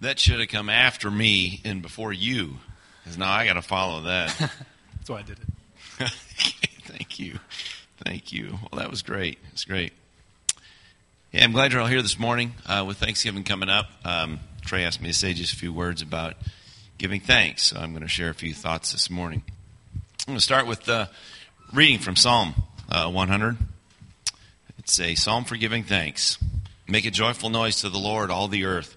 That should have come after me and before you, because now I got to follow that. That's why I did it. Thank you. Thank you. Well, that was great. It's great. Yeah, I'm glad you're all here this morning uh, with Thanksgiving coming up. Um, Trey asked me to say just a few words about giving thanks, so I'm going to share a few thoughts this morning. I'm going to start with uh, reading from Psalm uh, 100. It's a psalm for giving thanks. Make a joyful noise to the Lord, all the earth.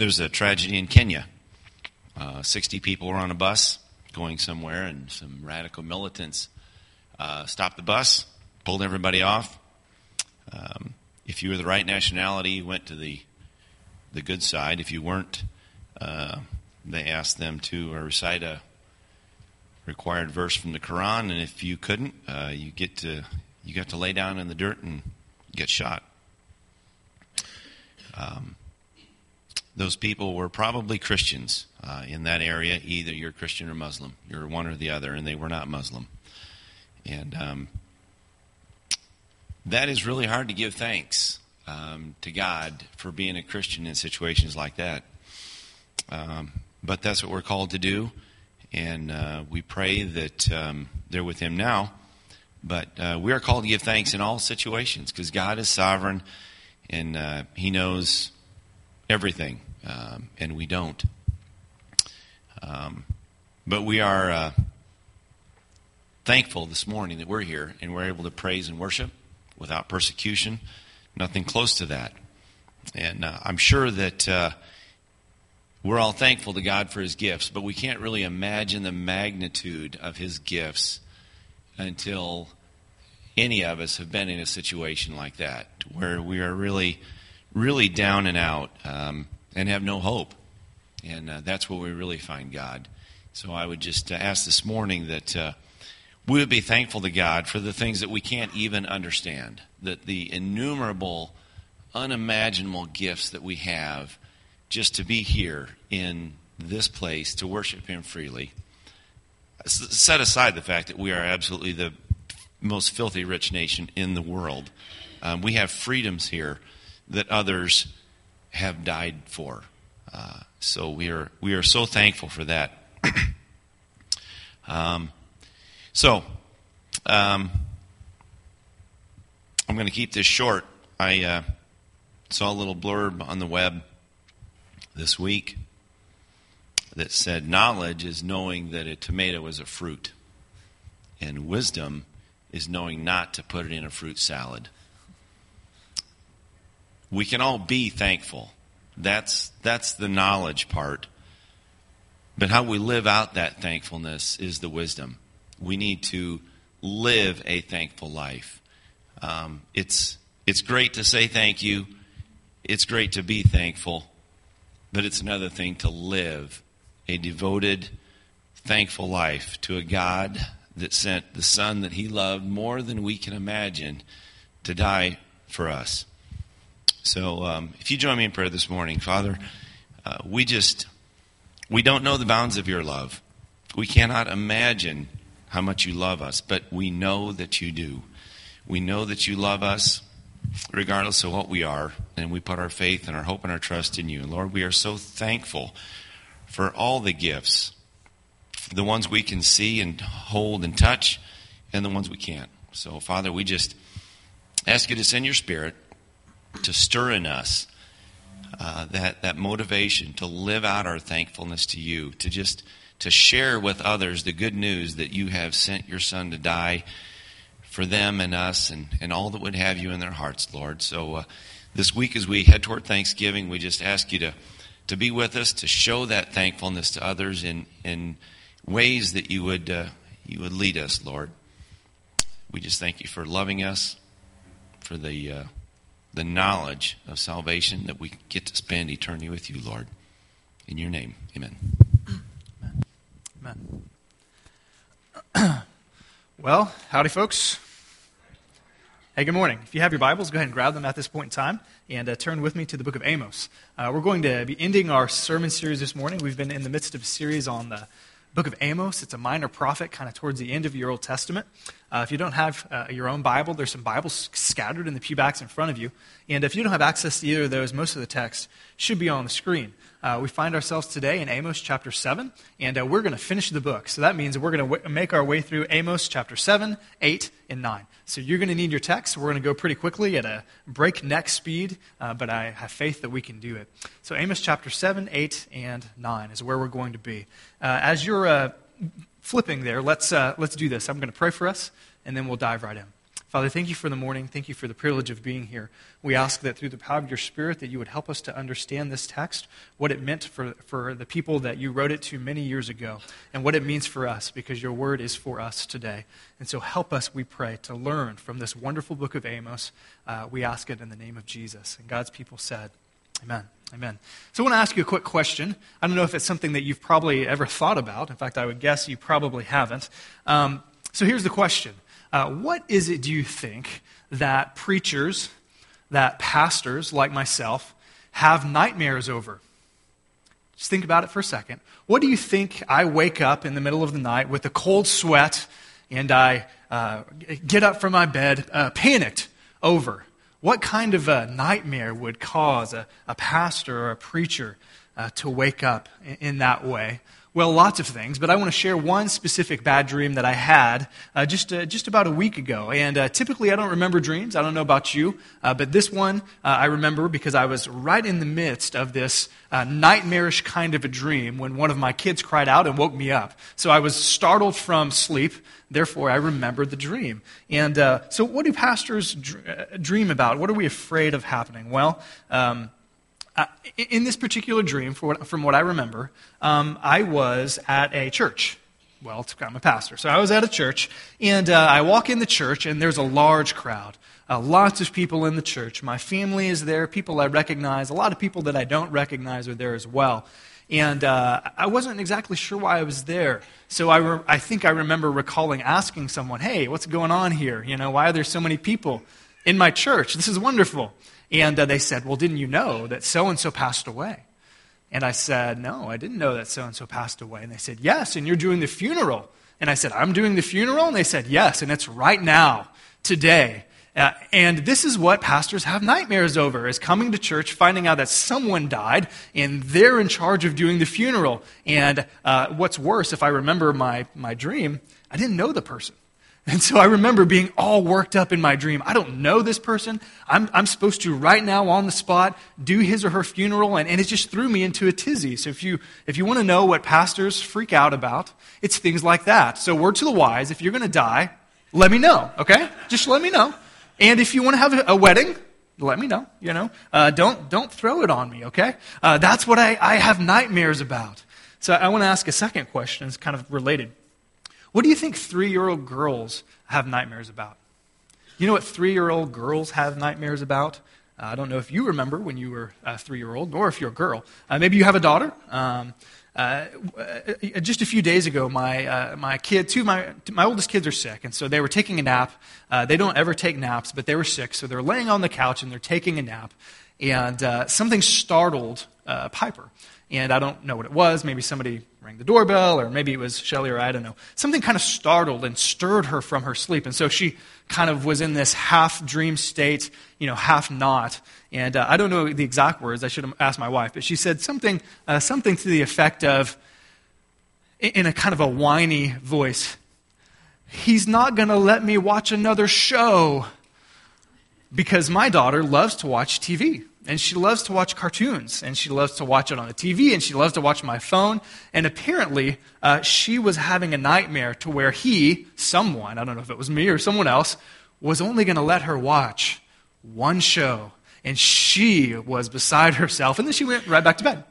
there's a tragedy in Kenya. Uh, 60 people were on a bus going somewhere, and some radical militants uh, stopped the bus, pulled everybody off. Um, if you were the right nationality, you went to the the good side. If you weren't, uh, they asked them to recite a required verse from the Quran, and if you couldn't, uh, you get to you got to lay down in the dirt and get shot. Um, those people were probably Christians uh, in that area. Either you're Christian or Muslim. You're one or the other, and they were not Muslim. And um, that is really hard to give thanks um, to God for being a Christian in situations like that. Um, but that's what we're called to do, and uh, we pray that um, they're with Him now. But uh, we are called to give thanks in all situations because God is sovereign and uh, He knows everything, um, and we don't. Um, but we are uh, thankful this morning that we're here and we're able to praise and worship without persecution, nothing close to that. And uh, I'm sure that uh, we're all thankful to God for His gifts, but we can't really imagine the magnitude of His gifts until any of us have been in a situation like that, where we are really really down and out um, and have no hope. And uh, that's where we really find God. So I would just uh, ask this morning that uh, we would be thankful to God for the things that we can't even understand, that the innumerable, unimaginable gifts that we have just to be here in this place to worship Him freely. Set aside the fact that we are absolutely the most filthy rich nation in the world. Um, we have freedoms here that others have died for. Uh, so we are we are so thankful for that. um, so um, I'm going to keep this short. I uh, saw a little blurb on the web this week that said knowledge is knowing that a tomato is a fruit, and wisdom is knowing not to put it in a fruit salad we can all be thankful. That's, that's the knowledge part. But how we live out that thankfulness is the wisdom. We need to live a thankful life. Um, it's, it's great to say thank you. It's great to be thankful. But it's another thing to live a devoted, thankful life to a God that sent the Son that He loved more than we can imagine to die for us. So um, if you join me in prayer this morning, Father, uh, we just, we don't know the bounds of your love. We cannot imagine how much you love us, but we know that you do. We know that you love us regardless of what we are, and we put our faith and our hope and our trust in you. And Lord, we are so thankful for all the gifts, the ones we can see and hold and touch, and the ones we can't. So, Father, we just ask you to send your spirit to stir in us uh, that that motivation to live out our thankfulness to you, to just to share with others the good news that you have sent your Son to die for them and us and, and all that would have you in their hearts, Lord. So uh, this week, as we head toward Thanksgiving, we just ask you to to be with us, to show that thankfulness to others in in ways that you would uh, you would lead us, Lord. We just thank you for loving us, for the uh, the knowledge of salvation that we get to spend eternity with you, Lord. In your name, amen. Amen. well, howdy, folks. Hey, good morning. If you have your Bibles, go ahead and grab them at this point in time and uh, turn with me to the book of Amos. Uh, we're going to be ending our sermon series this morning. We've been in the midst of a series on the book of Amos. It's a minor prophet, kind of towards the end of your Old Testament. Uh, if you don't have uh, your own Bible, there's some Bibles scattered in the pewbacks in front of you. And if you don't have access to either of those, most of the text should be on the screen. Uh, we find ourselves today in Amos chapter 7, and uh, we're going to finish the book. So that means we're going to w- make our way through Amos chapter 7, 8, and 9. So you're going to need your text. We're going to go pretty quickly at a breakneck speed, uh, but I have faith that we can do it. So Amos chapter 7, 8, and 9 is where we're going to be. Uh, as you're flipping there, let's, uh, let's do this. I'm going to pray for us, and then we'll dive right in. Father, thank you for the morning. Thank you for the privilege of being here. We ask that through the power of your Spirit that you would help us to understand this text, what it meant for, for the people that you wrote it to many years ago, and what it means for us, because your word is for us today. And so help us, we pray, to learn from this wonderful book of Amos. Uh, we ask it in the name of Jesus. And God's people said, Amen. Amen. So I want to ask you a quick question. I don't know if it's something that you've probably ever thought about. In fact, I would guess you probably haven't. Um, so here's the question uh, what is it, do you think, that preachers, that pastors like myself, have nightmares over? Just think about it for a second. What do you think I wake up in the middle of the night with a cold sweat and I uh, get up from my bed uh, panicked over? What kind of a nightmare would cause a, a pastor or a preacher uh, to wake up in, in that way? Well, lots of things, but I want to share one specific bad dream that I had uh, just, uh, just about a week ago. And uh, typically, I don't remember dreams. I don't know about you, uh, but this one uh, I remember because I was right in the midst of this uh, nightmarish kind of a dream when one of my kids cried out and woke me up. So I was startled from sleep. Therefore, I remembered the dream. And so, what do pastors dr- dream about? What are we afraid of happening? Well, um, uh, in this particular dream, what, from what I remember, um, I was at a church. Well, I'm a pastor. So I was at a church, and uh, I walk in the church, and there's a large crowd. Uh, lots of people in the church. My family is there, people I recognize. A lot of people that I don't recognize are there as well. And uh, I wasn't exactly sure why I was there. So I, re- I think I remember recalling asking someone, hey, what's going on here? You know, why are there so many people in my church? This is wonderful. And uh, they said, Well, didn't you know that so and so passed away? And I said, No, I didn't know that so and so passed away. And they said, Yes, and you're doing the funeral. And I said, I'm doing the funeral? And they said, Yes, and it's right now, today. Uh, and this is what pastors have nightmares over is coming to church finding out that someone died and they're in charge of doing the funeral and uh, what's worse if i remember my, my dream i didn't know the person and so I remember being all worked up in my dream. I don't know this person. I'm, I'm supposed to, right now, on the spot, do his or her funeral, and, and it just threw me into a tizzy. So if you, if you want to know what pastors freak out about, it's things like that. So, word to the wise if you're going to die, let me know, okay? Just let me know. And if you want to have a wedding, let me know, you know? Uh, don't, don't throw it on me, okay? Uh, that's what I, I have nightmares about. So I want to ask a second question. It's kind of related. What do you think three year old girls have nightmares about? You know what three year old girls have nightmares about? Uh, I don't know if you remember when you were a three year old, or if you're a girl. Uh, maybe you have a daughter. Um, uh, uh just a few days ago, my, uh, my kid, two my, my oldest kids are sick, and so they were taking a nap. Uh, they don't ever take naps, but they were sick, so they're laying on the couch and they're taking a nap. And something startled Piper and I don't know what it was. Maybe somebody rang the doorbell, or maybe it was Shelly, or I don't know. Something kind of startled and stirred her from her sleep. And so she kind of was in this half dream state, you know, half not. And uh, I don't know the exact words. I should have asked my wife. But she said something, uh, something to the effect of, in a kind of a whiny voice, He's not going to let me watch another show because my daughter loves to watch TV and she loves to watch cartoons, and she loves to watch it on the TV, and she loves to watch my phone. And apparently, uh, she was having a nightmare to where he, someone, I don't know if it was me or someone else, was only going to let her watch one show. And she was beside herself, and then she went right back to bed.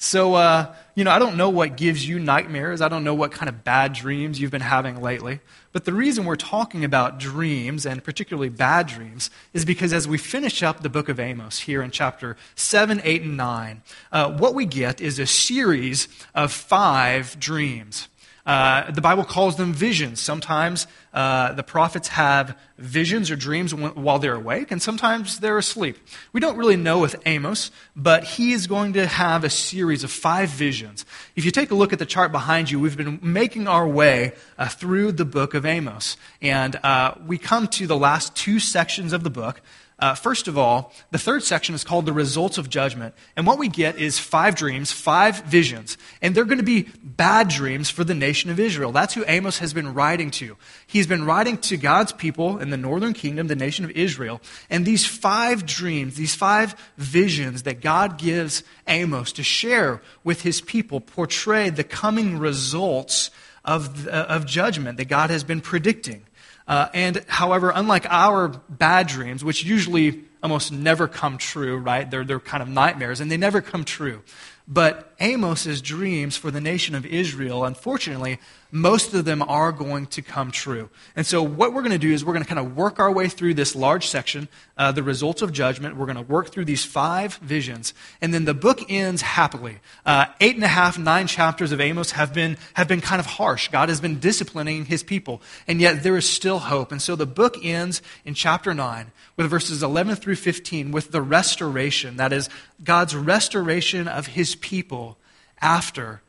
So, uh, you know, I don't know what gives you nightmares. I don't know what kind of bad dreams you've been having lately. But the reason we're talking about dreams, and particularly bad dreams, is because as we finish up the book of Amos here in chapter 7, 8, and 9, uh, what we get is a series of five dreams. Uh, the Bible calls them visions. Sometimes uh, the prophets have visions or dreams while they're awake, and sometimes they're asleep. We don't really know with Amos, but he is going to have a series of five visions. If you take a look at the chart behind you, we've been making our way uh, through the book of Amos. And uh, we come to the last two sections of the book. Uh, first of all, the third section is called the results of judgment. And what we get is five dreams, five visions. And they're going to be bad dreams for the nation of Israel. That's who Amos has been writing to. He's been writing to God's people in the northern kingdom, the nation of Israel. And these five dreams, these five visions that God gives Amos to share with his people portray the coming results of, of judgment that God has been predicting. Uh, and however, unlike our bad dreams, which usually almost never come true, right? They're, they're kind of nightmares, and they never come true. But Amos's dreams for the nation of Israel, unfortunately, most of them are going to come true. And so, what we're going to do is we're going to kind of work our way through this large section, uh, the results of judgment. We're going to work through these five visions, and then the book ends happily. Uh, eight and a half, nine chapters of Amos have been have been kind of harsh. God has been disciplining His people, and yet there is still hope. And so, the book ends in chapter nine with verses 11 through 15 with the restoration. That is God's restoration of His people after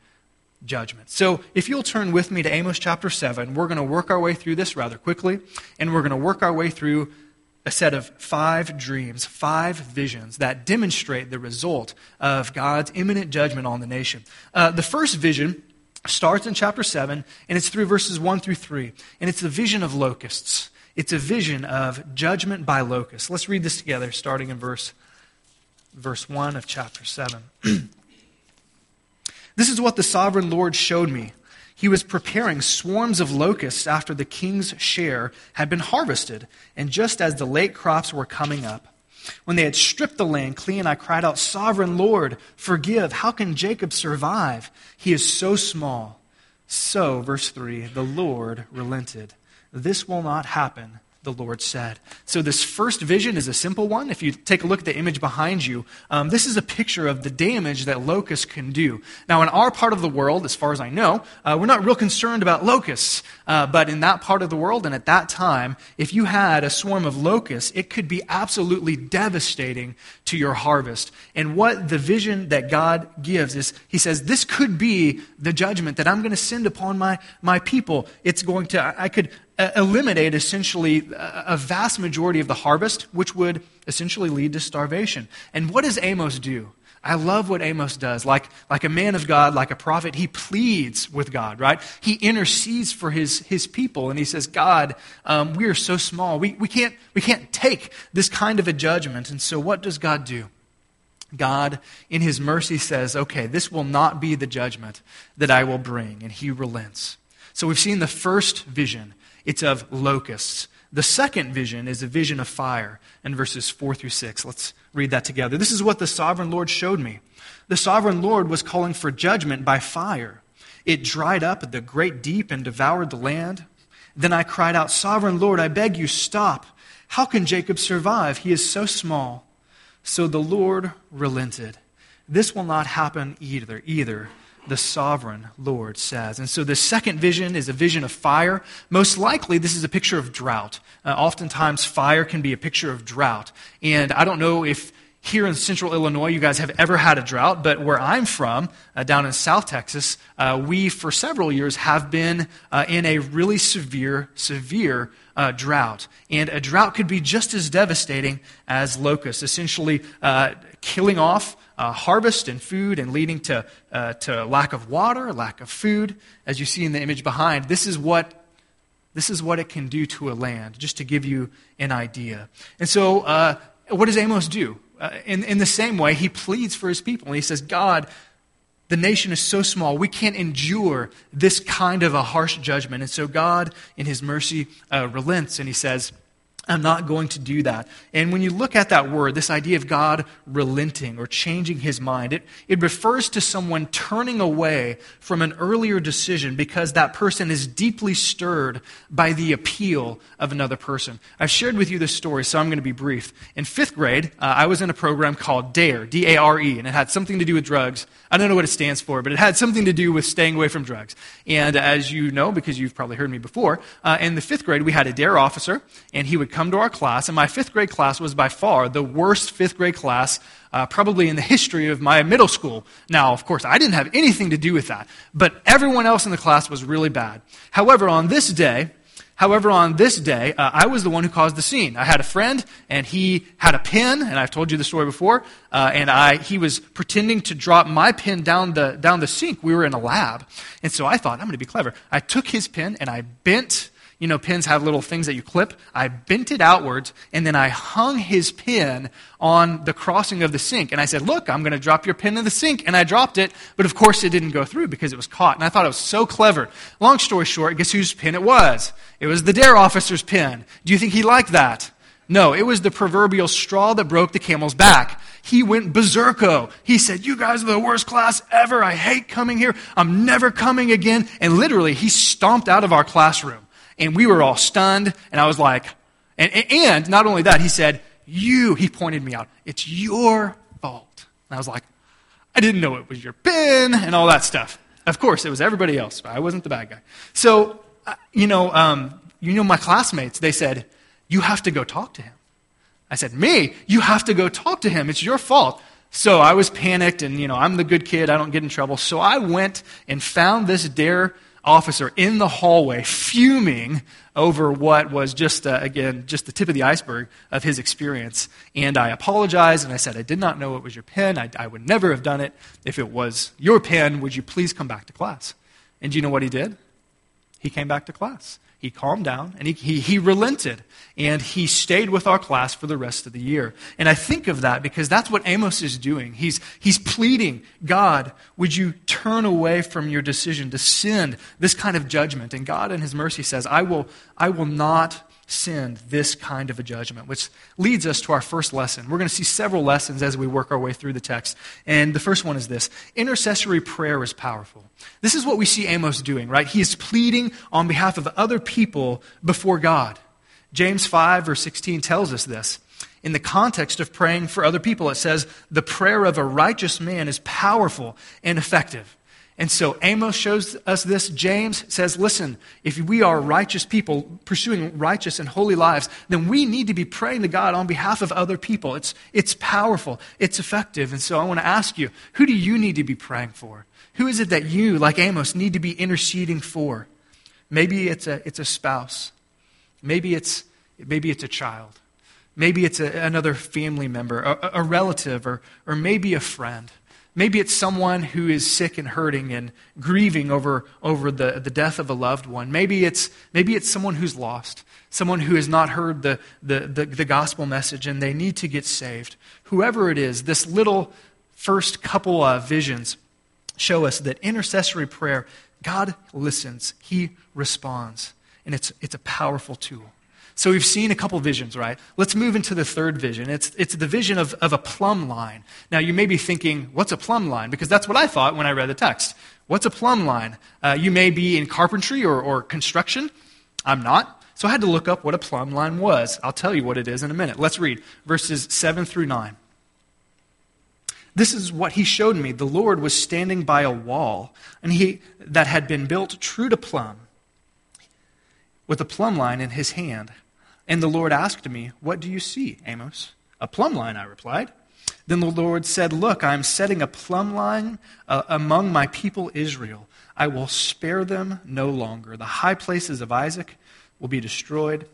judgment. So, if you'll turn with me to Amos chapter 7, we're going to work our way through this rather quickly, and we're going to work our way through a set of five dreams, five visions that demonstrate the result of God's imminent judgment on the nation. Uh, the first vision starts in chapter 7, and it's through verses 1 through 3, and it's the vision of locusts. It's a vision of judgment by locusts. Let's read this together, starting in verse, verse 1 of chapter 7. This is what the sovereign Lord showed me. He was preparing swarms of locusts after the king's share had been harvested, and just as the late crops were coming up. When they had stripped the land clean, I cried out, Sovereign Lord, forgive. How can Jacob survive? He is so small. So, verse 3, the Lord relented. This will not happen the Lord said. So, this first vision is a simple one. If you take a look at the image behind you, um, this is a picture of the damage that locusts can do. Now, in our part of the world, as far as I know, uh, we're not real concerned about locusts. Uh, but in that part of the world and at that time, if you had a swarm of locusts, it could be absolutely devastating to your harvest. And what the vision that God gives is He says, This could be the judgment that I'm going to send upon my, my people. It's going to, I could uh, eliminate essentially a vast majority of the harvest, which would essentially lead to starvation. And what does Amos do? I love what Amos does. Like, like a man of God, like a prophet, he pleads with God, right? He intercedes for his, his people, and he says, God, um, we are so small. We, we, can't, we can't take this kind of a judgment. And so, what does God do? God, in his mercy, says, okay, this will not be the judgment that I will bring. And he relents. So, we've seen the first vision it's of locusts. The second vision is a vision of fire in verses 4 through 6. Let's read that together. This is what the sovereign Lord showed me. The sovereign Lord was calling for judgment by fire. It dried up the great deep and devoured the land. Then I cried out, Sovereign Lord, I beg you, stop. How can Jacob survive? He is so small. So the Lord relented. This will not happen either, either the sovereign Lord says. And so the second vision is a vision of fire. Most likely, this is a picture of drought. Uh, oftentimes, fire can be a picture of drought. And I don't know if here in central Illinois you guys have ever had a drought, but where I'm from, uh, down in South Texas, uh, we for several years have been uh, in a really severe, severe uh, drought. And a drought could be just as devastating as locusts, essentially uh, killing off uh, harvest and food and leading to, to lack of water, lack of food. As you see in the image behind, this is what this is what it can do to a land, just to give you an idea. And so, what does Amos do? Uh, in, in the same way, he pleads for his people. And he says, God, the nation is so small, we can't endure this kind of a harsh judgment. And so, God, in his mercy, uh, relents and he says, I'm not going to do that. And when you look at that word, this idea of God relenting or changing his mind, it, it refers to someone turning away from an earlier decision because that person is deeply stirred by the appeal of another person. I've shared with you this story, so I'm going to be brief. In fifth grade, uh, I was in a program called DARE, D A R E, and it had something to do with drugs. I don't know what it stands for, but it had something to do with staying away from drugs. And as you know, because you've probably heard me before, uh, in the fifth grade, we had a DARE officer, and he would come to our class, and my fifth grade class was by far the worst fifth grade class uh, probably in the history of my middle school. Now, of course, I didn't have anything to do with that, but everyone else in the class was really bad. However, on this day, However, on this day, uh, I was the one who caused the scene. I had a friend, and he had a pen, and I've told you the story before. Uh, and I, he was pretending to drop my pen down the down the sink. We were in a lab, and so I thought I'm going to be clever. I took his pen and I bent you know, pins have little things that you clip. I bent it outwards, and then I hung his pin on the crossing of the sink. And I said, Look, I'm going to drop your pin in the sink. And I dropped it, but of course it didn't go through because it was caught. And I thought it was so clever. Long story short, guess whose pin it was? It was the dare officer's pin. Do you think he liked that? No, it was the proverbial straw that broke the camel's back. He went berserko. He said, You guys are the worst class ever. I hate coming here. I'm never coming again. And literally, he stomped out of our classroom. And we were all stunned. And I was like, and, and not only that, he said, You, he pointed me out, it's your fault. And I was like, I didn't know it was your pen and all that stuff. Of course, it was everybody else. I wasn't the bad guy. So, uh, you know, um, you know, my classmates, they said, You have to go talk to him. I said, Me? You have to go talk to him. It's your fault. So I was panicked, and, you know, I'm the good kid. I don't get in trouble. So I went and found this dare officer in the hallway fuming over what was just, uh, again, just the tip of the iceberg of his experience. And I apologized and I said, I did not know it was your pen. I, I would never have done it. If it was your pen, would you please come back to class? And do you know what he did? He came back to class he calmed down and he, he, he, relented and he stayed with our class for the rest of the year. And I think of that because that's what Amos is doing. He's, he's pleading, God, would you turn away from your decision to send this kind of judgment? And God, in his mercy, says, I will, I will not send this kind of a judgment, which leads us to our first lesson. We're going to see several lessons as we work our way through the text. And the first one is this intercessory prayer is powerful. This is what we see Amos doing, right? He is pleading on behalf of other people before God. James 5, verse 16 tells us this. In the context of praying for other people, it says, The prayer of a righteous man is powerful and effective. And so Amos shows us this. James says, listen, if we are righteous people pursuing righteous and holy lives, then we need to be praying to God on behalf of other people. It's, it's powerful, it's effective. And so I want to ask you, who do you need to be praying for? Who is it that you, like Amos, need to be interceding for? Maybe it's a, it's a spouse. Maybe it's, maybe it's a child. Maybe it's a, another family member, a, a relative, or, or maybe a friend. Maybe it's someone who is sick and hurting and grieving over, over the, the death of a loved one. Maybe it's, maybe it's someone who's lost, someone who has not heard the, the, the, the gospel message and they need to get saved. Whoever it is, this little first couple of visions show us that intercessory prayer, God listens, He responds, and it's, it's a powerful tool. So we've seen a couple visions, right? Let's move into the third vision. It's, it's the vision of, of a plumb line. Now, you may be thinking, what's a plumb line? Because that's what I thought when I read the text. What's a plumb line? Uh, you may be in carpentry or, or construction. I'm not. So I had to look up what a plumb line was. I'll tell you what it is in a minute. Let's read verses 7 through 9. This is what he showed me. The Lord was standing by a wall, and he that had been built true to plumb, with a plumb line in his hand. And the Lord asked me, What do you see, Amos? A plumb line, I replied. Then the Lord said, Look, I am setting a plumb line uh, among my people Israel. I will spare them no longer. The high places of Isaac will be destroyed,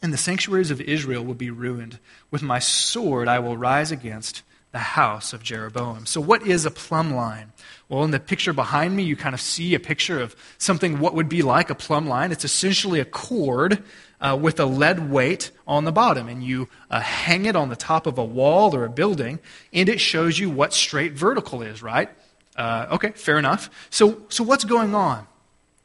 and the sanctuaries of Israel will be ruined. With my sword I will rise against the house of Jeroboam. So, what is a plumb line? Well, in the picture behind me, you kind of see a picture of something what would be like a plumb line. It's essentially a cord uh, with a lead weight on the bottom, and you uh, hang it on the top of a wall or a building, and it shows you what straight vertical is, right? Uh, okay, fair enough. So, so what's going on?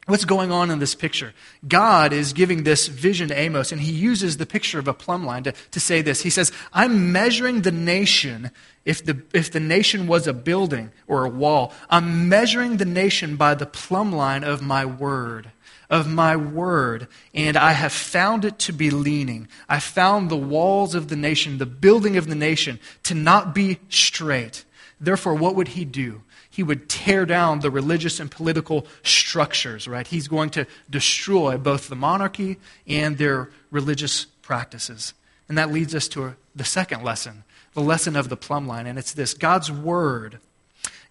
What's going on in this picture? God is giving this vision to Amos, and he uses the picture of a plumb line to, to say this. He says, I'm measuring the nation if the, if the nation was a building or a wall. I'm measuring the nation by the plumb line of my word of my word, and I have found it to be leaning. I found the walls of the nation, the building of the nation, to not be straight. Therefore, what would he do? he would tear down the religious and political structures, right? He's going to destroy both the monarchy and their religious practices. And that leads us to the second lesson, the lesson of the plumb line, and it's this God's Word.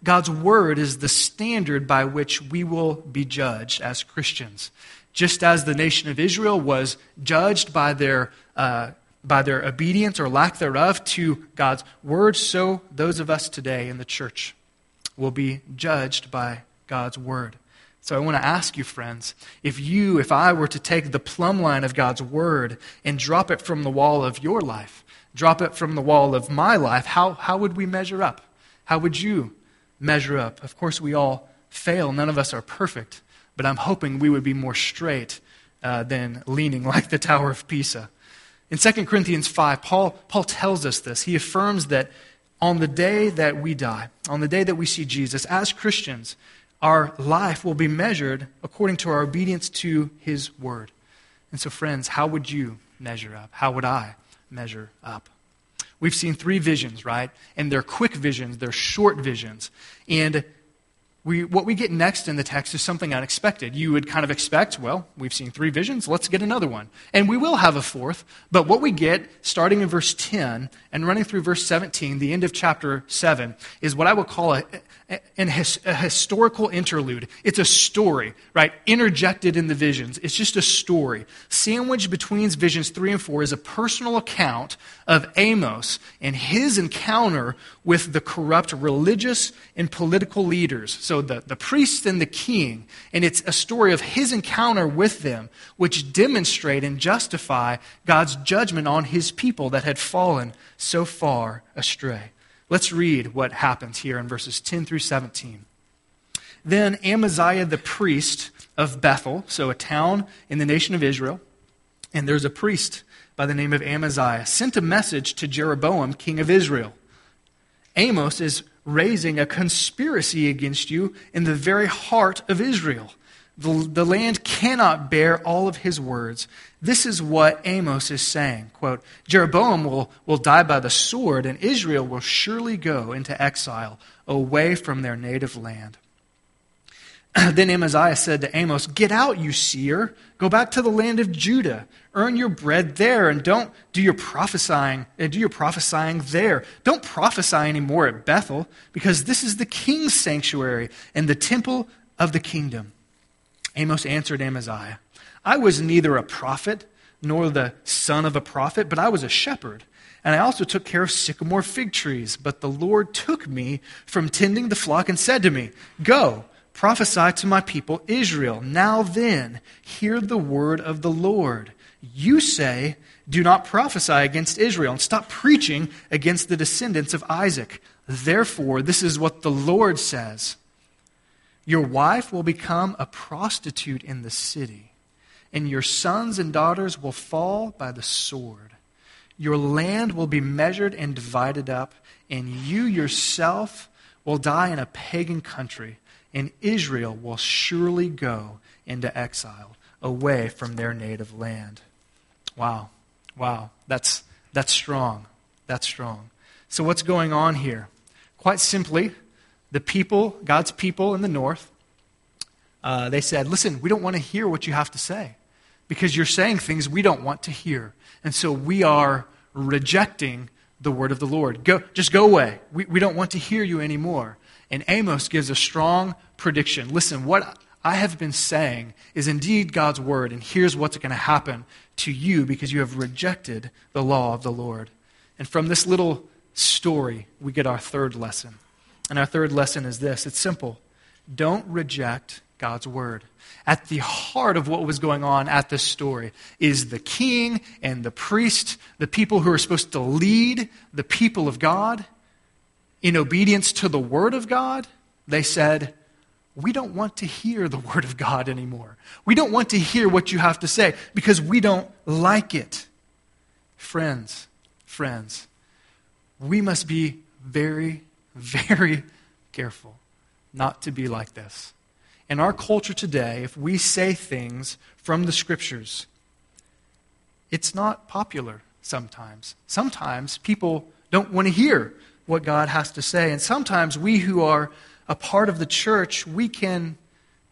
God's Word is the standard by which we will be judged as Christians. Just as the nation of Israel was judged by their, uh, by their obedience or lack thereof to God's Word, so those of us today in the church will be judged by God's word. So I want to ask you, friends, if you, if I were to take the plumb line of God's word and drop it from the wall of your life, drop it from the wall of my life, how, how would we measure up? How would you measure up? Of course, we all fail. None of us are perfect, but I'm hoping we would be more straight uh, than leaning like the Tower of Pisa. In 2 Corinthians 5, Paul, Paul tells us this. He affirms that on the day that we die, on the day that we see Jesus, as Christians, our life will be measured according to our obedience to his word. And so, friends, how would you measure up? How would I measure up? We've seen three visions, right? And they're quick visions, they're short visions. And we, what we get next in the text is something unexpected. You would kind of expect, well, we've seen three visions, let's get another one. And we will have a fourth, but what we get, starting in verse 10 and running through verse 17, the end of chapter 7, is what I would call a, a, a historical interlude. It's a story, right? Interjected in the visions. It's just a story. Sandwiched between visions 3 and 4 is a personal account of Amos and his encounter with the corrupt religious and political leaders. So the, the priest and the king. And it's a story of his encounter with them, which demonstrate and justify God's judgment on his people that had fallen so far astray. Let's read what happens here in verses 10 through 17. Then Amaziah the priest of Bethel, so a town in the nation of Israel, and there's a priest by the name of Amaziah, sent a message to Jeroboam, king of Israel. Amos is raising a conspiracy against you in the very heart of Israel. The, the land cannot bear all of his words. This is what Amos is saying. Quote, Jeroboam will, will die by the sword, and Israel will surely go into exile away from their native land. then Amaziah said to Amos, Get out, you seer. Go back to the land of Judah. Earn your bread there, and don't do your prophesying and do your prophesying there. Don't prophesy anymore at Bethel, because this is the king's sanctuary and the temple of the kingdom. Amos answered Amaziah, I was neither a prophet nor the son of a prophet, but I was a shepherd. And I also took care of sycamore fig trees. But the Lord took me from tending the flock and said to me, Go Prophesy to my people Israel. Now then, hear the word of the Lord. You say, Do not prophesy against Israel, and stop preaching against the descendants of Isaac. Therefore, this is what the Lord says Your wife will become a prostitute in the city, and your sons and daughters will fall by the sword. Your land will be measured and divided up, and you yourself will die in a pagan country and Israel will surely go into exile away from their native land. Wow. Wow. That's, that's strong. That's strong. So, what's going on here? Quite simply, the people, God's people in the north, uh, they said, Listen, we don't want to hear what you have to say because you're saying things we don't want to hear. And so we are rejecting the word of the Lord. Go, just go away. We, we don't want to hear you anymore. And Amos gives a strong prediction. Listen, what I have been saying is indeed God's word, and here's what's going to happen to you because you have rejected the law of the Lord. And from this little story, we get our third lesson. And our third lesson is this it's simple don't reject God's word. At the heart of what was going on at this story is the king and the priest, the people who are supposed to lead the people of God in obedience to the word of God. They said, we don't want to hear the Word of God anymore. We don't want to hear what you have to say because we don't like it. Friends, friends, we must be very, very careful not to be like this. In our culture today, if we say things from the Scriptures, it's not popular sometimes. Sometimes people don't want to hear what God has to say. And sometimes we who are a part of the church, we can,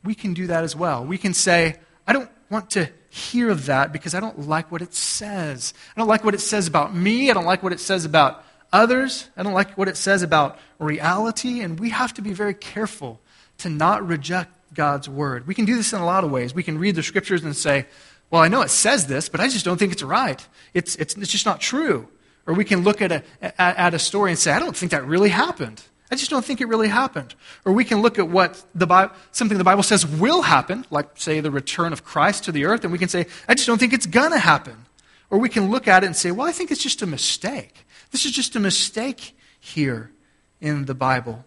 we can do that as well. We can say, I don't want to hear that because I don't like what it says. I don't like what it says about me. I don't like what it says about others. I don't like what it says about reality. And we have to be very careful to not reject God's word. We can do this in a lot of ways. We can read the scriptures and say, well, I know it says this, but I just don't think it's right. It's, it's, it's just not true. Or we can look at a, at, a story and say, I don't think that really happened. I just don't think it really happened. Or we can look at what the Bible, something the Bible says will happen, like, say, the return of Christ to the earth, and we can say, I just don't think it's going to happen. Or we can look at it and say, well, I think it's just a mistake. This is just a mistake here in the Bible.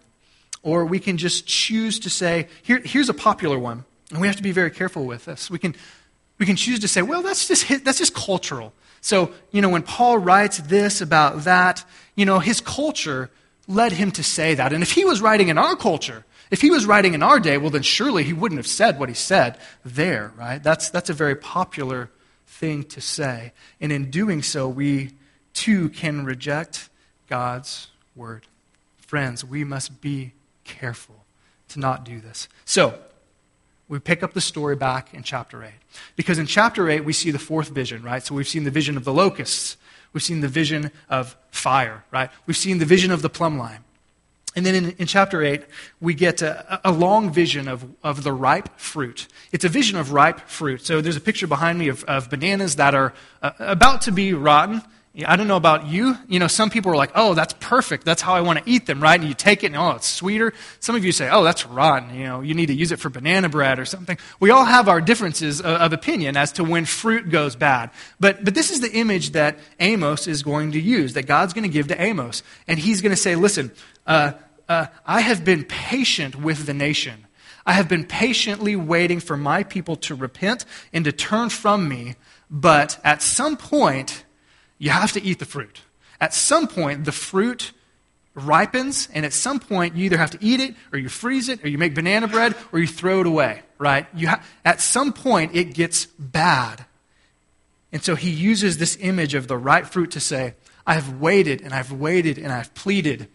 Or we can just choose to say, here, here's a popular one, and we have to be very careful with this. We can, we can choose to say, well, that's just, that's just cultural. So, you know, when Paul writes this about that, you know, his culture led him to say that. And if he was writing in our culture, if he was writing in our day, well, then surely he wouldn't have said what he said there, right? That's, that's a very popular thing to say. And in doing so, we too can reject God's word. Friends, we must be careful to not do this. So, we pick up the story back in chapter 8. Because in chapter 8, we see the fourth vision, right? So we've seen the vision of the locusts. We've seen the vision of fire, right? We've seen the vision of the plumb line. And then in, in chapter 8, we get a, a, long vision of, of the ripe fruit. It's a vision of ripe fruit. So there's a picture behind me of, of bananas that are uh, about to be rotten. I don't know about you. You know, some people are like, oh, that's perfect. That's how I want to eat them, right? And you take it and, oh, it's sweeter. Some of you say, oh, that's rotten. You know, you need to use it for banana bread or something. We all have our differences of, of opinion as to when fruit goes bad. But, but this is the image that Amos is going to use, that God's going to give to Amos. And he's going to say, listen, uh, uh, I have been patient with the nation. I have been patiently waiting for my people to repent and to turn from me. But at some point, you have to eat the fruit. At some point, the fruit ripens, and at some point, you either have to eat it, or you freeze it, or you make banana bread, or you throw it away, right? You ha- at some point, it gets bad. And so he uses this image of the ripe fruit to say, I have waited, and I've waited, and I've pleaded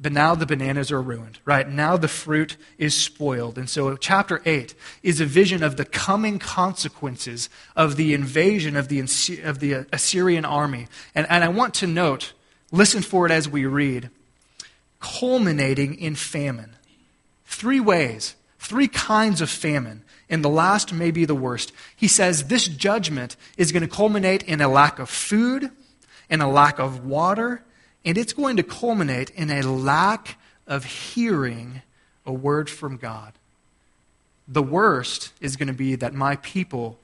but now the bananas are ruined, right? Now the fruit is spoiled. And so, chapter 8 is a vision of the coming consequences of the invasion of the, of the Assyrian army. And, and I want to note, listen for it as we read, culminating in famine. Three ways, three kinds of famine. And the last may be the worst. He says this judgment is going to culminate in a lack of food, in a lack of water, and it's going to culminate in a lack of hearing a word from God. The worst is going to be that my people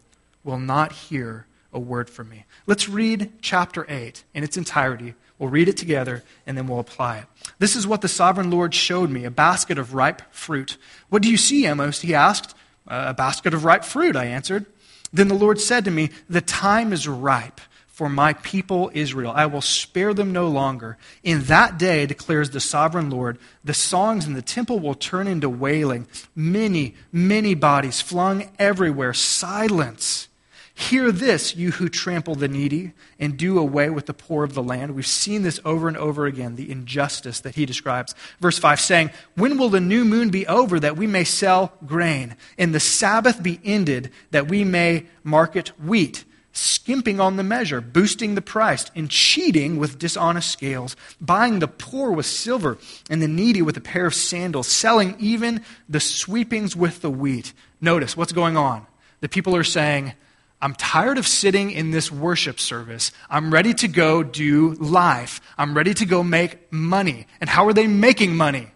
will not hear a word from me. Let's read chapter 8 in its entirety. We'll read it together and then we'll apply it. This is what the sovereign Lord showed me a basket of ripe fruit. What do you see, Amos? He asked. A basket of ripe fruit, I answered. Then the Lord said to me, The time is ripe for my people Israel. I will spare them no longer. In that day, declares the sovereign Lord, the songs in the temple will turn into wailing. Many, many bodies flung everywhere. Silence. Hear this, you who trample the needy and do away with the poor of the land. We've seen this over and over again, the injustice that he describes. Verse 5 saying, When will the new moon be over that we may sell grain, and the Sabbath be ended that we may market wheat? Skimping on the measure, boosting the price, and cheating with dishonest scales, buying the poor with silver and the needy with a pair of sandals, selling even the sweepings with the wheat. Notice what's going on. The people are saying, I'm tired of sitting in this worship service. I'm ready to go do life. I'm ready to go make money. And how are they making money?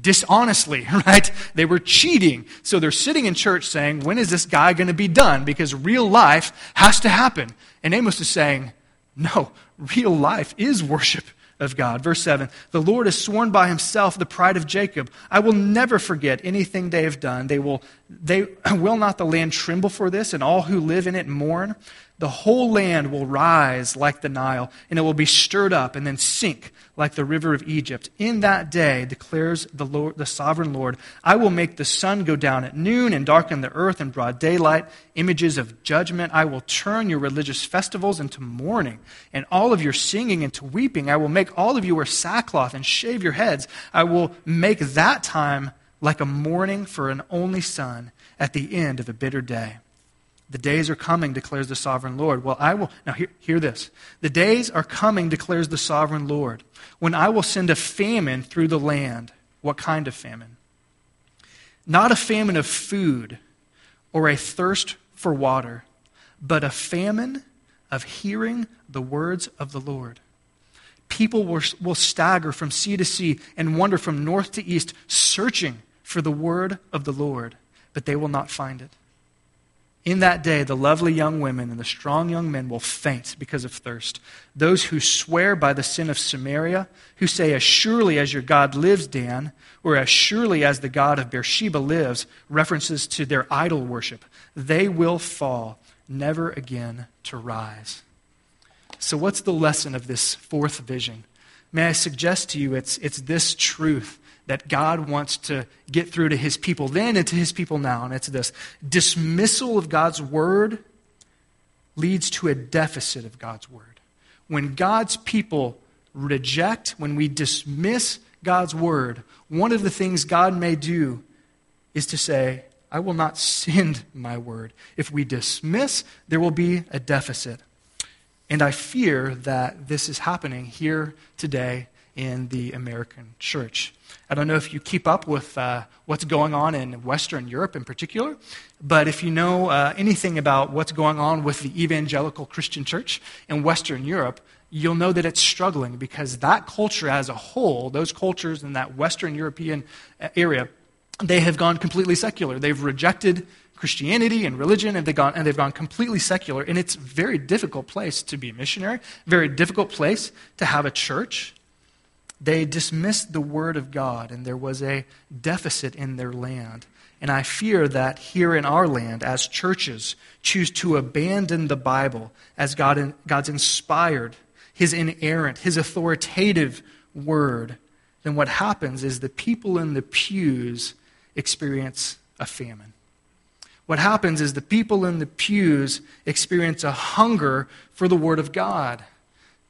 Dishonestly, right? They were cheating. So they're sitting in church saying, when is this guy going to be done? Because real life has to happen. And Amos is saying, no, real life is worship of God. Verse 7 The Lord has sworn by himself the pride of Jacob. I will never forget anything they have done. They will, they, will not the land tremble for this, and all who live in it mourn? The whole land will rise like the Nile, and it will be stirred up and then sink like the river of Egypt. In that day, declares the, Lord, the sovereign Lord, I will make the sun go down at noon and darken the earth in broad daylight, images of judgment. I will turn your religious festivals into mourning, and all of your singing into weeping. I will make all of you wear sackcloth and shave your heads. I will make that time like a mourning for an only son at the end of a bitter day. The days are coming, declares the sovereign Lord. Well, I will. Now, hear, hear, this. The days are coming, declares the sovereign Lord, when I will send a famine through the land. What kind of famine? Not a famine of food or a thirst for water, but a famine of hearing the words of the Lord. People will, will stagger from sea to sea and wander from north to east, searching for the word of the Lord, but they will not find it. In that day, the lovely young women and the strong young men will faint because of thirst. Those who swear by the sin of Samaria, who say, As surely as your God lives, Dan, or as surely as the God of Beersheba lives, references to their idol worship, they will fall, never again to rise. So, what's the lesson of this fourth vision? May I suggest to you it's, it's this truth that God wants to get through to his people then and to his people now. And it's this dismissal of God's word leads to a deficit of God's word. When God's people reject, when we dismiss God's word, one of the things God may do is to say, I will not send my word. If we dismiss, there will be a deficit. And I fear that this is happening here today in the American church. I don't know if you keep up with uh, what's going on in Western Europe in particular, but if you know uh, anything about what's going on with the evangelical Christian church in Western Europe, you'll know that it's struggling because that culture as a whole, those cultures in that Western European uh, area, they have gone completely secular. They've rejected Christianity and religion, and they've, gone, and they've gone completely secular. And it's a very difficult place to be a missionary, very difficult place to have a church. They dismissed the word of God, and there was a deficit in their land. And I fear that here in our land, as churches choose to abandon the Bible as God, God's inspired, His inerrant, His authoritative word, then what happens is the people in the pews experience a famine. What happens is the people in the pews experience a hunger for the Word of God.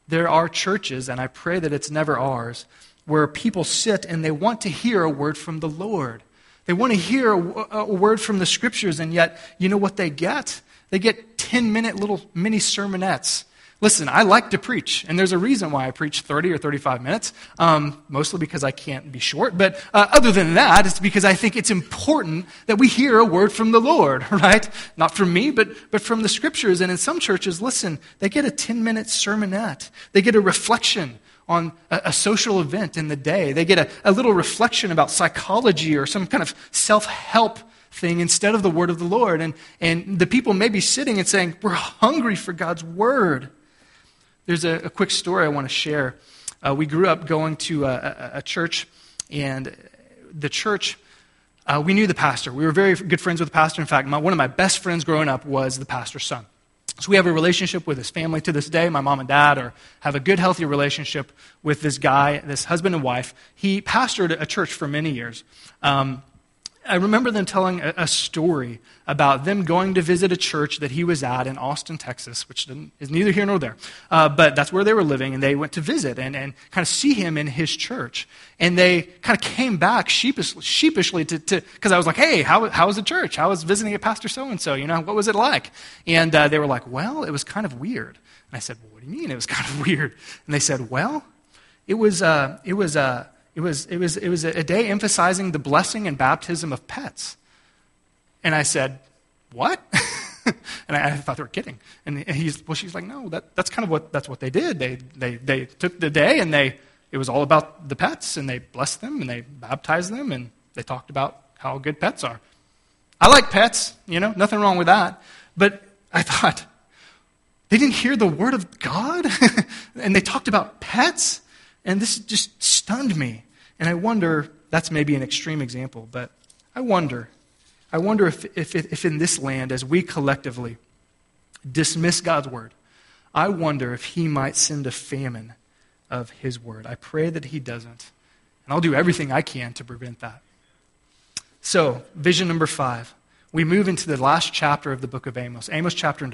There are churches, and I pray that it's never ours, where people sit and they want to hear a word from the Lord. They want to hear a, a word from the Scriptures, and yet, you know what they get? They get 10 minute little mini sermonettes Listen, I like to preach, and there's a reason why I preach 30 or 35 minutes, um, mostly because I can't be short. But uh, other than that, it's because I think it's important that we hear a word from the Lord, right? Not from me, but, but from the scriptures. And in some churches, listen, they get a 10 minute sermonette, they get a reflection on a, a, social event in the day, they get a, a little reflection about psychology or some kind of self help thing instead of the word of the Lord. And, and the people may be sitting and saying, We're hungry for God's word. There's a, a quick story I want to share. Uh, we grew up going to a, a, a church, and the church, uh, we knew the pastor. We were very good friends with the pastor. In fact, my, one of my best friends growing up was the pastor's son. So we have a relationship with his family to this day. My mom and dad are, have a good, healthy relationship with this guy, this husband and wife. He pastored a church for many years. Um, I remember them telling a, story about them going to visit a church that he was at in Austin, Texas, which is neither here nor there. Uh, but that's where they were living, and they went to visit and, and kind of see him in his church. And they kind of came back sheepish, sheepishly to, because I was like, hey, how, how was the church? How was visiting a pastor so and so? You know, what was it like? And uh, they were like, well, it was kind of weird. And I said, well, what do you mean it was kind of weird? And they said, well, it was, uh, it was, uh, it was, it was, it was a day emphasizing the blessing and baptism of pets. And I said, What? and I, I, thought they were kidding. And he's, well, she's like, No, that, that's kind of what, that's what they did. They, they, they took the day and they, it was all about the pets and they blessed them and they baptized them and they talked about how good pets are. I like pets, you know, nothing wrong with that. But I thought, They didn't hear the word of God, and they talked about pets, and this just stunned me. And I wonder, that's maybe an extreme example, but I wonder, I wonder if, if, if in this land, as we collectively dismiss God's word, I wonder if He might send a famine of His word. I pray that He doesn't. And I'll do everything I can to prevent that. So, vision number five. We move into the last chapter of the book of Amos, Amos chapter,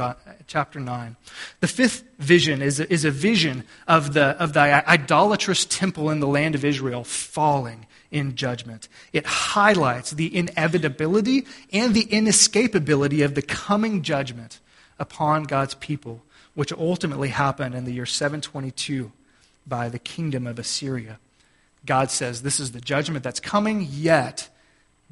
chapter 9. The fifth vision is is a vision of the, of the idolatrous temple in the land of Israel falling in judgment. It highlights the inevitability and the inescapability of the coming judgment upon God's people, which ultimately happened in the year 722 by the kingdom of Assyria. God says, This is the judgment that's coming, yet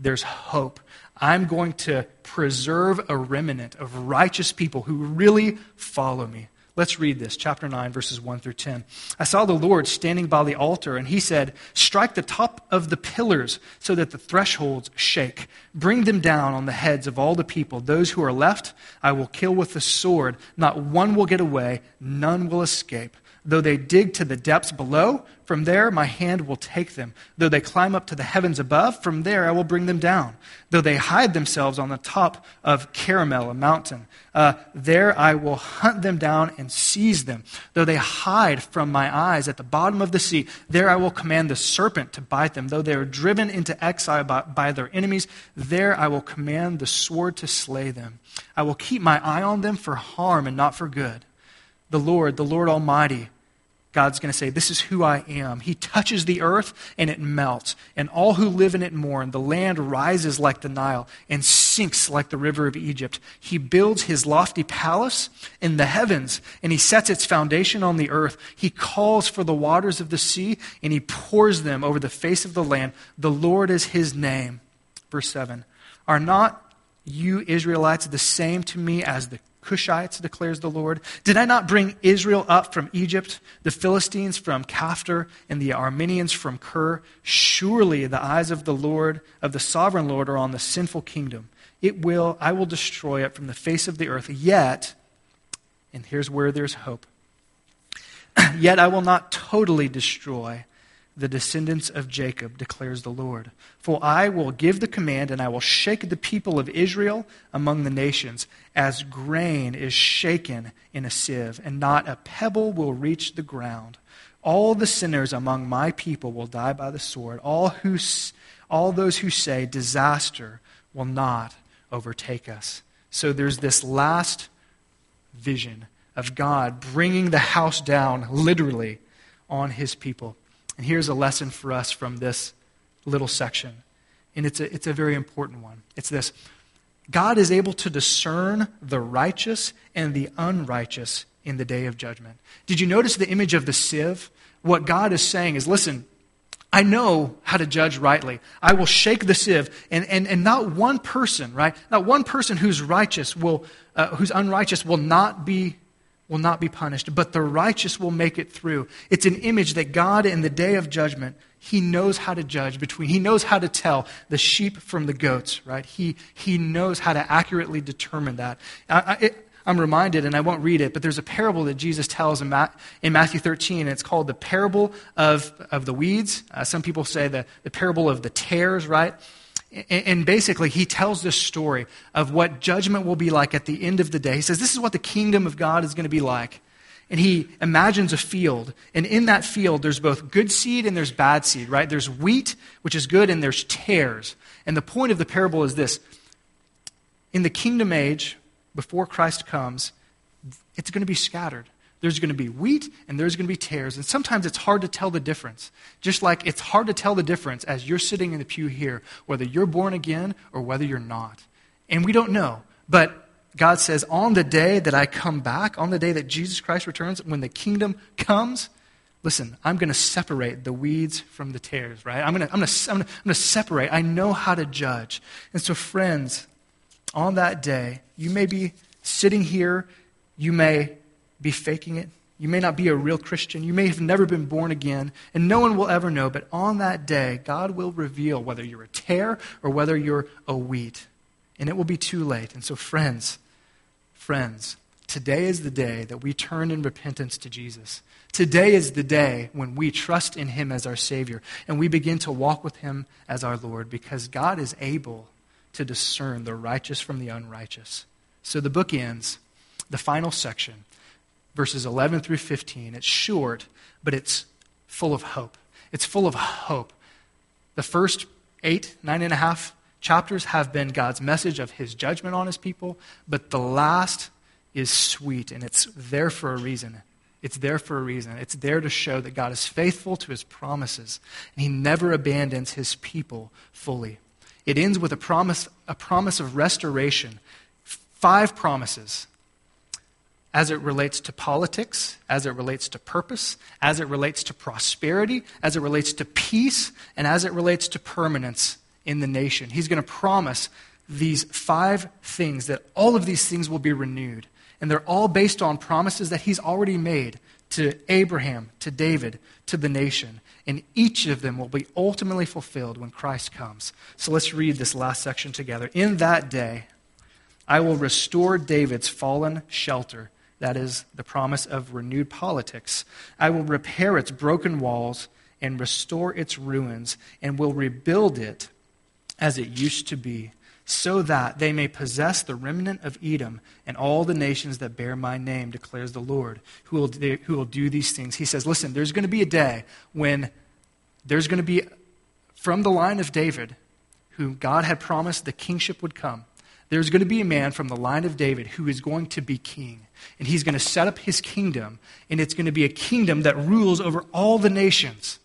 there's hope. I'm going to preserve a remnant of righteous people who really follow me. Let's read this, chapter 9, verses 1 through 10. I saw the Lord standing by the altar, and he said, Strike the top of the pillars so that the thresholds shake. Bring them down on the heads of all the people. Those who are left, I will kill with the sword. Not one will get away, none will escape. Though they dig to the depths below, from there my hand will take them. Though they climb up to the heavens above, from there I will bring them down. Though they hide themselves on the top of Carmel, a mountain, uh, there I will hunt them down and seize them. Though they hide from my eyes at the bottom of the sea, there I will command the serpent to bite them. Though they are driven into exile by, by their enemies, there I will command the sword to slay them. I will keep my eye on them for harm and not for good the Lord, the Lord Almighty, God's going to say, This is who I am. He touches the earth and it melts, and all who live in it mourn. The land rises like the Nile and sinks like the river of Egypt. He builds his lofty palace in the heavens, and he sets its foundation on the earth. He calls for the waters of the sea, and he pours them over the face of the land. The Lord is his name. Verse 7 Are not you Israelites the same to me as the Cushites, declares the Lord? Did I not bring Israel up from Egypt, the Philistines from Caphtor, and the Arameans from Kir? Surely the eyes of the Lord, of the sovereign Lord, are on the sinful kingdom. It will, I will destroy it from the face of the earth. Yet, and here's where there's hope, yet I will not totally destroy the descendants of Jacob, declares the Lord. For I will give the command, and I will shake the people of Israel among the nations, as grain is shaken in a sieve, and not a pebble will reach the ground. All the sinners among my people will die by the sword. All, who, all those who say disaster will not overtake us. So there's this last vision of God bringing the house down, literally, on his people. And here's a lesson for us from this little section. And it's a, it's a very important one. It's this God is able to discern the righteous and the unrighteous in the day of judgment. Did you notice the image of the sieve? What God is saying is listen, I know how to judge rightly. I will shake the sieve, and, and, and not one person, right? Not one person who's righteous will, uh, who's unrighteous will not be will not be punished, but the righteous will make it through. It's an image that God, in the day of judgment, He knows how to judge between, He knows how to tell the sheep from the goats, right? He, he knows how to accurately determine that. I, am reminded, and I won't read it, but there's a parable that Jesus tells in, Ma- in Matthew 13, and it's called the parable of, of the weeds. Uh, some people say the, the parable of the tares, right? And basically, he tells this story of what judgment will be like at the end of the day. He says, This is what the kingdom of God is going to be like. And he imagines a field. And in that field, there's both good seed and there's bad seed, right? There's wheat, which is good, and there's tares. And the point of the parable is this In the kingdom age, before Christ comes, it's going to be scattered. There's going to be wheat and there's going to be tares. And sometimes it's hard to tell the difference. Just like it's hard to tell the difference as you're sitting in the pew here, whether you're born again or whether you're not. And we don't know. But God says, on the day that I come back, on the day that Jesus Christ returns, when the kingdom comes, listen, I'm going to separate the weeds from the tares, right? I'm going to, I'm I'm to separate. I know how to judge. And so, friends, on that day, you may be sitting here, you may be faking it. You may not be a real Christian. You may have never been born again, and no one will ever know. But on that day, God will reveal whether you're a tare or whether you're a wheat. And it will be too late. And so, friends, friends, Today is the day that we turn in repentance to Jesus. Today is the day when we trust in Him as our Savior and we begin to walk with Him as our Lord because God is able to discern the righteous from the unrighteous. So the book ends, the final section, verses 11 through 15. It's short, but it's full of hope. It's full of hope. The first eight, nine and a half chapters have been God's message of his judgment on his people, but the last is sweet, and it's there for a reason. It's there for a reason. It's there to show that God is faithful to his promises, and he never abandons his people fully. It ends with a promise, a promise of restoration. Five promises as it relates to politics, as it relates to purpose, as it relates to prosperity, as it relates to peace, and as it relates to permanence in the nation. He's going to promise these five things that all of these things will be renewed. And they're all based on promises that he's already made to Abraham, to David, to the nation. And each of them will be ultimately fulfilled when Christ comes. So let's read this last section together. In that day, I will restore David's fallen shelter. That is the promise of renewed politics. I will repair its broken walls and restore its ruins, and will rebuild it as it used to be so that they may possess the remnant of Edom and all the nations that bear my name, declares the Lord, who will, who will do these things. He says, Listen, there's going to be a day when there's going to be, from the line of David, who God had promised the kingship would come, there's going to be a man from the line of David who is going to be king. And he's going to set up his kingdom, and it's going to be a kingdom that rules over all the nations.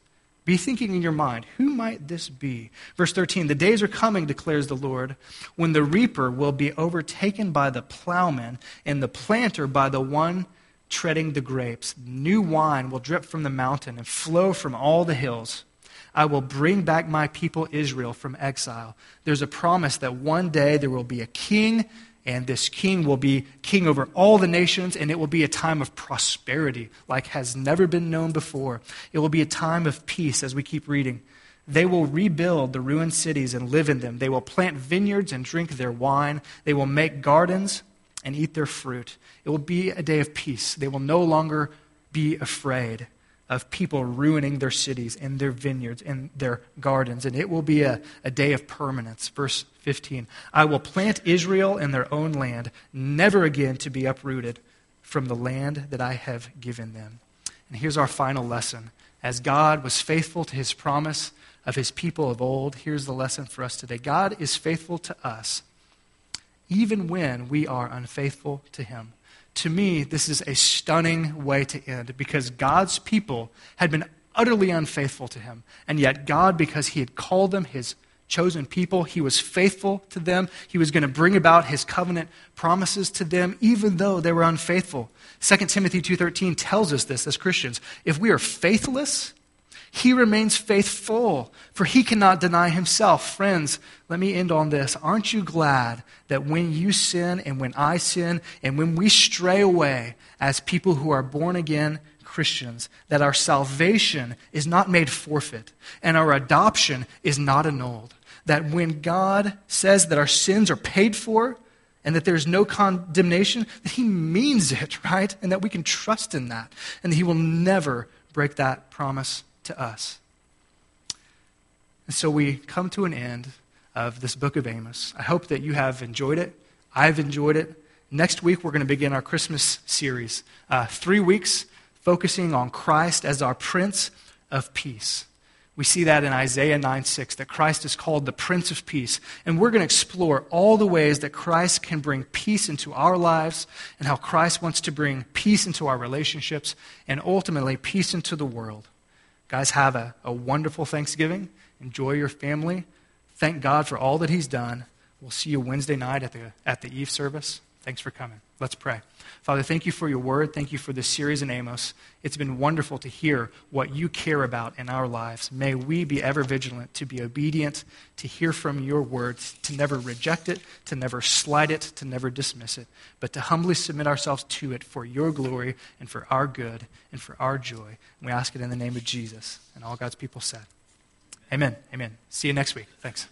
Be thinking in your mind, who might this be? Verse 13 The days are coming, declares the Lord, when the reaper will be overtaken by the plowman, and the planter by the one treading the grapes. New wine will drip from the mountain and flow from all the hills. I will bring back my people Israel from exile. There's a promise that one day there will be a king and this king will be king over all the nations, and it will be a time of prosperity like has never been known before. It will be a time of peace as we keep reading. They will rebuild the ruined cities and live in them. They will plant vineyards and drink their wine. They will make gardens and eat their fruit. It will be a day of peace. They will no longer be afraid of people ruining their cities and their vineyards and their gardens. And it will be a, a day of permanence. Verse 15 I will plant Israel in their own land, never again to be uprooted from the land that I have given them. And here's our final lesson. As God was faithful to his promise of his people of old, here's the lesson for us today God is faithful to us even when we are unfaithful to him to me, this is a stunning way to end because God's people had been utterly unfaithful to him. And yet, God, because he had called them his chosen people, he was faithful to them. He was going to bring about his covenant promises to them, even though they were unfaithful. 2 Timothy 2.13 tells us this as Christians. If we are faithless, he remains faithful, for he cannot deny himself. Friends, let me end on this. Aren't you glad that when you sin and when I sin and when we stray away as people who are born again Christians, that our salvation is not made forfeit and our adoption is not annulled? That when God says that our sins are paid for, and that there's no condemnation, that he means it, right? And that we can trust in that. And that he will never break that promise to us. And so we come to an end of this book of Amos. I hope that you have enjoyed it. I've enjoyed it. Next week, we're going to begin our Christmas series. Uh, three weeks focusing on Christ as our Prince of Peace. We see that in Isaiah 9 6, that Christ is called the Prince of Peace. And we're going to explore all the ways that Christ can bring peace into our lives and how Christ wants to bring peace into our relationships and ultimately peace into the world. Guys, have a, a wonderful Thanksgiving. Enjoy your family. Thank God for all that He's done. We'll see you Wednesday night at the, at the Eve service. Thanks for coming. Let's pray. Father, thank you for your word. Thank you for this series in Amos. It's been wonderful to hear what you care about in our lives. May we be ever vigilant to be obedient, to hear from your words, to never reject it, to never slight it, to never dismiss it, but to humbly submit ourselves to it for your glory and for our good and for our joy. And we ask it in the name of Jesus. And all God's people said, Amen. Amen. See you next week. Thanks.